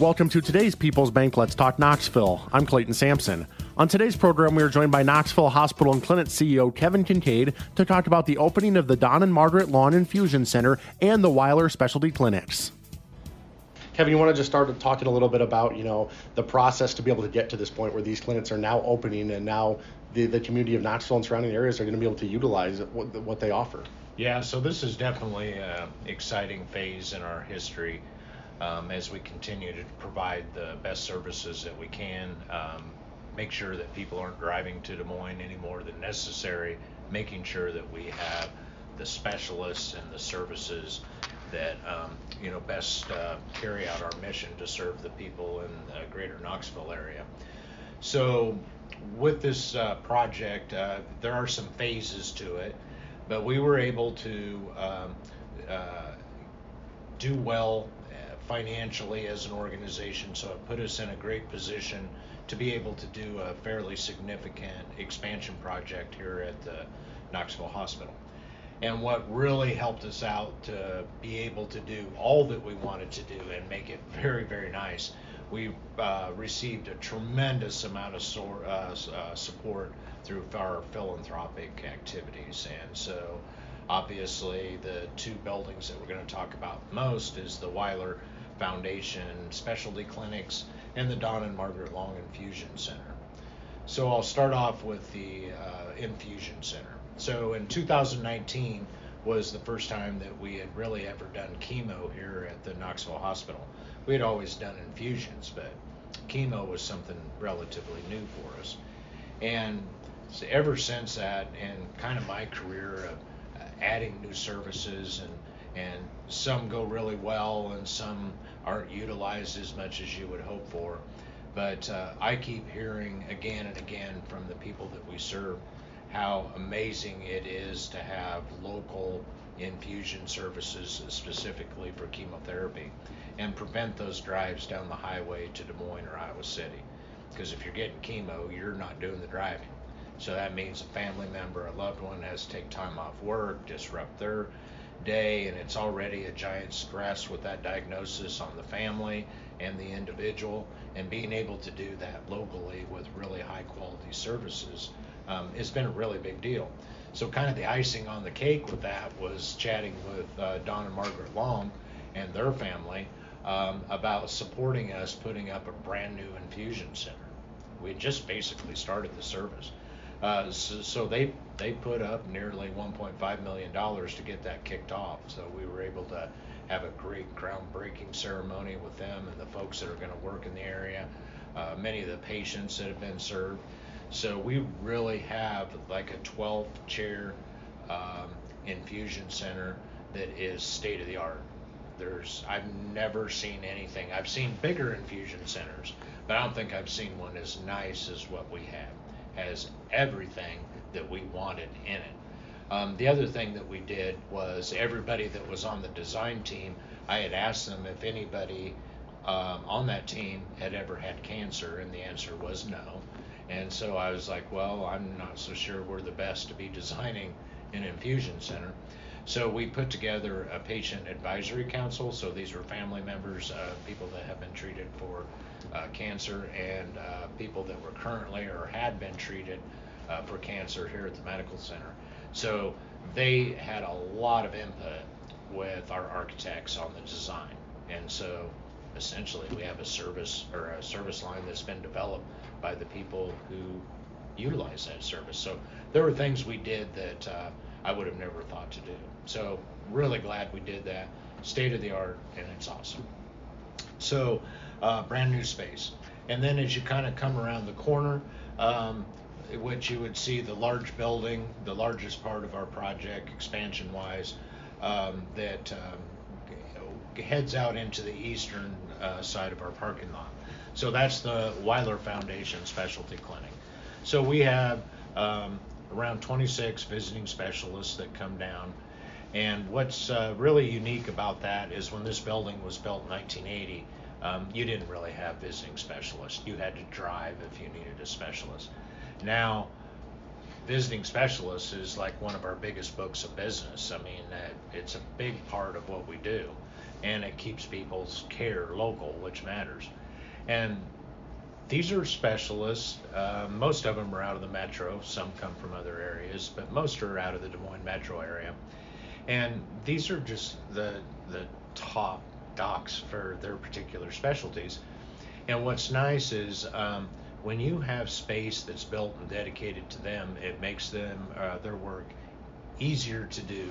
Welcome to today's People's Bank Let's Talk Knoxville. I'm Clayton Sampson. On today's program, we are joined by Knoxville Hospital and Clinic CEO Kevin Kincaid to talk about the opening of the Don and Margaret Long Infusion Center and the Weiler Specialty Clinics. Kevin, you want to just start talking a little bit about, you know, the process to be able to get to this point where these clinics are now opening and now the, the community of Knoxville and surrounding areas are going to be able to utilize what, what they offer. Yeah, so this is definitely an exciting phase in our history um, as we continue to provide the best services that we can. Um, make sure that people aren't driving to Des Moines any more than necessary, making sure that we have the specialists and the services that um, you know best uh, carry out our mission to serve the people in the greater Knoxville area. So with this uh, project, uh, there are some phases to it, but we were able to um, uh, do well financially as an organization, so it put us in a great position to be able to do a fairly significant expansion project here at the Knoxville Hospital. And what really helped us out to be able to do all that we wanted to do and make it very, very nice, we uh, received a tremendous amount of uh, uh, support through our philanthropic activities. And so, obviously, the two buildings that we're going to talk about most is the Weiler Foundation Specialty Clinics and the Don and Margaret Long Infusion Center. So I'll start off with the uh, Infusion Center. So in 2019 was the first time that we had really ever done chemo here at the Knoxville Hospital. We had always done infusions, but chemo was something relatively new for us. And so ever since that, and kind of my career of adding new services and and some go really well and some aren't utilized as much as you would hope for. But uh, I keep hearing again and again from the people that we serve how amazing it is to have local infusion services specifically for chemotherapy and prevent those drives down the highway to Des Moines or Iowa City. Because if you're getting chemo, you're not doing the driving. So that means a family member, a loved one has to take time off work, disrupt their day, and it's already a giant stress with that diagnosis on the family and the individual. And being able to do that locally with really high quality services um, has been a really big deal. So, kind of the icing on the cake with that was chatting with uh, Don and Margaret Long and their family um, about supporting us putting up a brand new infusion center. We just basically started the service. Uh, so, so, they they put up nearly 1.5 million dollars to get that kicked off. So we were able to have a great groundbreaking ceremony with them and the folks that are going to work in the area, uh, many of the patients that have been served. So we really have like a 12 chair um, infusion center that is state of the art. There's I've never seen anything. I've seen bigger infusion centers, but I don't think I've seen one as nice as what we have has everything that we wanted in it. Um, the other thing that we did was everybody that was on the design team, I had asked them if anybody um, on that team had ever had cancer, and the answer was no. And so I was like, well, I'm not so sure we're the best to be designing an infusion center. So we put together a patient advisory council. So these were family members, uh, people that have been treated for uh, cancer, and uh, people that were currently or had been treated uh, for cancer here at the medical center. So they had a lot of input with our architects on the design, and so essentially we have a service or a service line that's been developed by the people who utilize that service. So there were things we did that uh, I would have never thought to do. So really glad we did that. State of the art, and it's awesome. So uh, brand new space. And then as you kind of come around the corner, um, which you would see the large building, the largest part of our project expansion wise, um, that um, heads out into the eastern uh, side of our parking lot. So that's the Weiler Foundation Specialty Clinic. So we have um, around 26 visiting specialists that come down. And what's uh, really unique about that is when this building was built in 1980, um, you didn't really have visiting specialists. You had to drive if you needed a specialist. Now, visiting specialists is like one of our biggest books of business. I mean, uh, it's a big part of what we do, and it keeps people's care local, which matters. And these are specialists. Uh, most of them are out of the metro. Some come from other areas, but most are out of the Des Moines metro area. And these are just the the top docs for their particular specialties. And what's nice is um, when you have space that's built and dedicated to them, it makes them uh, their work easier to do.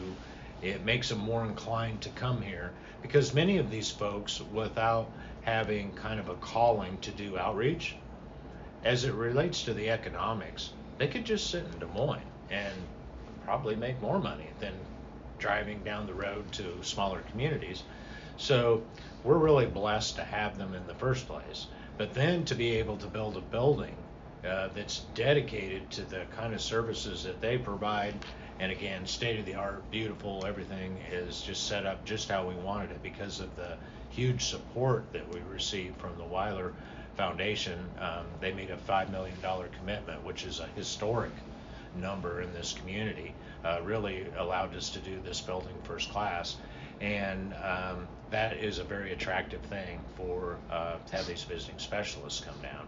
It makes them more inclined to come here because many of these folks, without having kind of a calling to do outreach, as it relates to the economics, they could just sit in Des Moines and probably make more money than driving down the road to smaller communities. So we're really blessed to have them in the first place. But then to be able to build a building uh, that's dedicated to the kind of services that they provide, and again, state of the art, beautiful, everything is just set up just how we wanted it because of the huge support that we received from the Weiler Foundation. Um, they made a $5 million commitment, which is a historic number in this community. Uh, really allowed us to do this building first class and um, that is a very attractive thing for uh, to have these visiting specialists come down.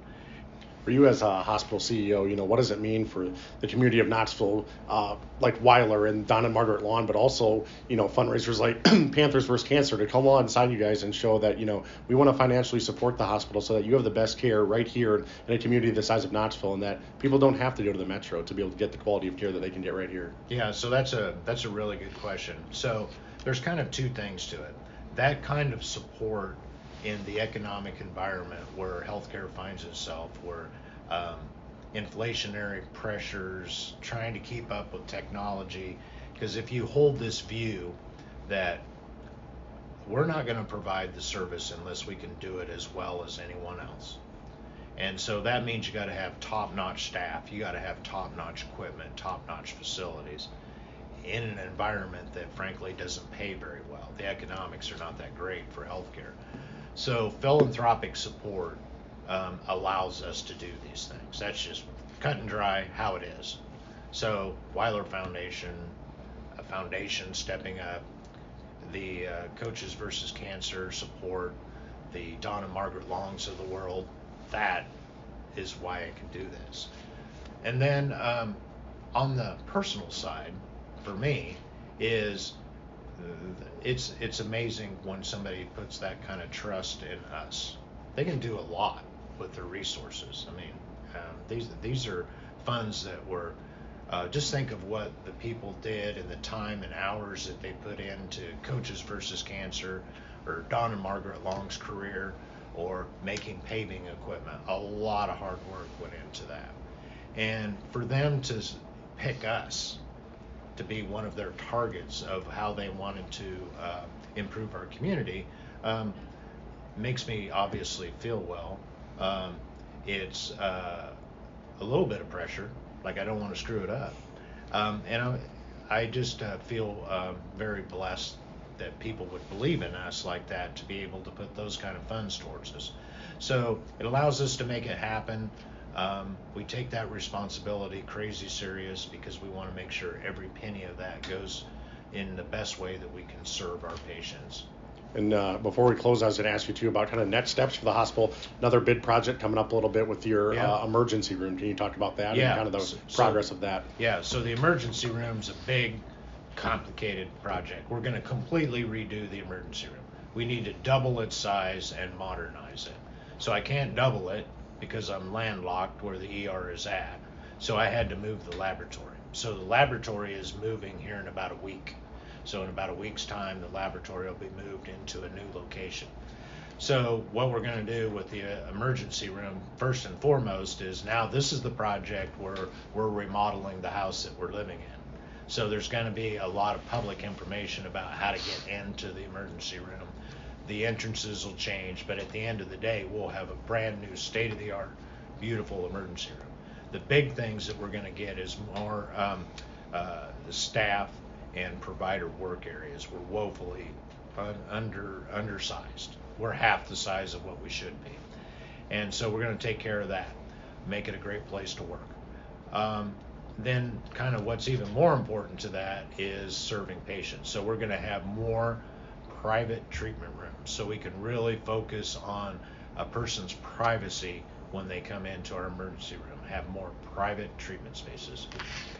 For you as a hospital CEO, you know what does it mean for the community of Knoxville, uh, like Weiler and Don and Margaret Long, but also you know fundraisers like Panthers vs Cancer to come alongside you guys and show that you know we want to financially support the hospital so that you have the best care right here in a community the size of Knoxville, and that people don't have to go to the metro to be able to get the quality of care that they can get right here. Yeah, so that's a that's a really good question. So there's kind of two things to it. That kind of support in the economic environment where healthcare finds itself, where um, inflationary pressures, trying to keep up with technology, because if you hold this view that we're not going to provide the service unless we can do it as well as anyone else. And so that means you got to have top notch staff, you got to have top notch equipment, top notch facilities in an environment that frankly doesn't pay very well. The economics are not that great for healthcare. So philanthropic support um, allows us to do these things. That's just cut and dry how it is. So Weiler Foundation, a foundation stepping up, the uh, Coaches versus Cancer support, the Donna Margaret Longs of the world. That is why I can do this. And then um, on the personal side, for me is it's it's amazing when somebody puts that kind of trust in us. They can do a lot with their resources. I mean, um, these these are funds that were. Uh, just think of what the people did and the time and hours that they put into Coaches versus Cancer, or Don and Margaret Long's career, or making paving equipment. A lot of hard work went into that, and for them to pick us to be one of their targets of how they wanted to uh, improve our community um, makes me obviously feel well. Um, it's uh, a little bit of pressure, like I don't want to screw it up. Um, and I, I just uh, feel uh, very blessed that people would believe in us like that to be able to put those kind of funds towards us. So it allows us to make it happen. Um, we take that responsibility crazy serious because we want to make sure every penny of that goes in the best way that we can serve our patients. And uh, before we close, I was going to ask you too about kind of next steps for the hospital. Another bid project coming up a little bit with your yeah. uh, emergency room. Can you talk about that yeah. and kind of the so, progress of that? Yeah. So the emergency room is a big, complicated project. We're going to completely redo the emergency room. We need to double its size and modernize it. So I can't double it because I'm landlocked where the ER is at. So I had to move the laboratory. So the laboratory is moving here in about a week. So in about a week's time, the laboratory will be moved into a new location. So what we're going to do with the uh, emergency room, first and foremost, is now this is the project where we're remodeling the house that we're living in. So there's going to be a lot of public information about how to get into the emergency room, the entrances will change, but at the end of the day, we'll have a brand new state of the art, beautiful emergency room. The big things that we're going to get is more um, uh, staff and provider work areas. We're woefully un- under undersized. We're half the size of what we should be, and so we're going to take care of that, make it a great place to work. Um, then, kind of what's even more important to that is serving patients. So we're going to have more private treatment rooms, so we can really focus on a person's privacy when they come into our emergency room. Have more private treatment spaces.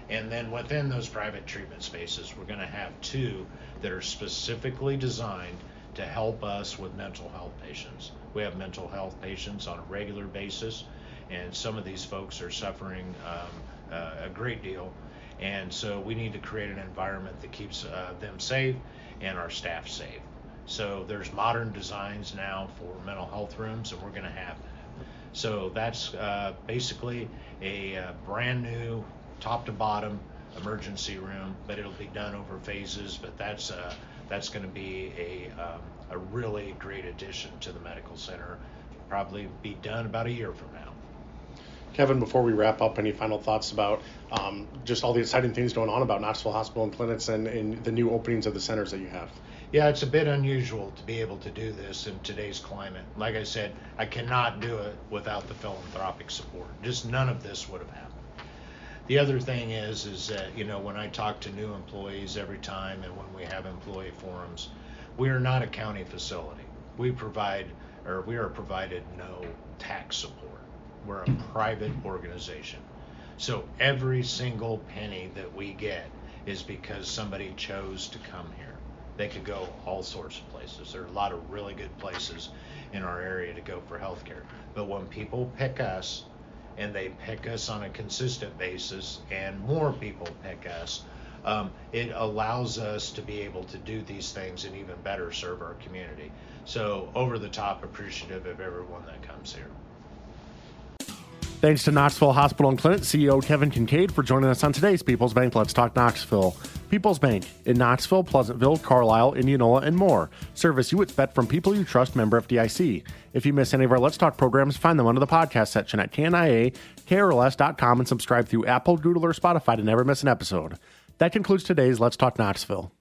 And then within those private treatment spaces, we're going to have two that are specifically designed to help us with mental health patients. We have mental health patients on a regular basis, and some of these folks are suffering um, uh, a great deal. And so we need to create an environment that keeps uh, them safe and our staff safe. So there's modern designs now for mental health rooms, and we're going to have that. So that's uh, basically a uh, brand new top to bottom emergency room, but it'll be done over phases. But that's uh, that's going to be a um, a really great addition to the medical center. Probably be done about a year from now. Kevin, before we wrap up, any final thoughts about um, just all the exciting things going on about Knoxville Hospital and Clinics and, and the new openings of the centers that you have? Yeah, it's a bit unusual to be able to do this in today's climate. Like I said, I cannot do it without the philanthropic support. Just none of this would have happened. The other thing is, is that you know when I talk to new employees every time, and when we have employee forums, we are not a county facility. We provide, or we are provided no tax support. We're a private organization. So every single penny that we get is because somebody chose to come here. They could go all sorts of places. There are a lot of really good places in our area to go for healthcare. But when people pick us and they pick us on a consistent basis, and more people pick us, um, it allows us to be able to do these things and even better serve our community. So, over the top appreciative of everyone that comes here. Thanks to Knoxville Hospital and Clinic CEO Kevin Kincaid for joining us on today's People's Bank Let's Talk Knoxville. People's Bank in Knoxville, Pleasantville, Carlisle, Indianola, and more. Service you expect from people you trust, member FDIC. If you miss any of our Let's Talk programs, find them under the podcast section at KNIA, and subscribe through Apple, Google, or Spotify to never miss an episode. That concludes today's Let's Talk Knoxville.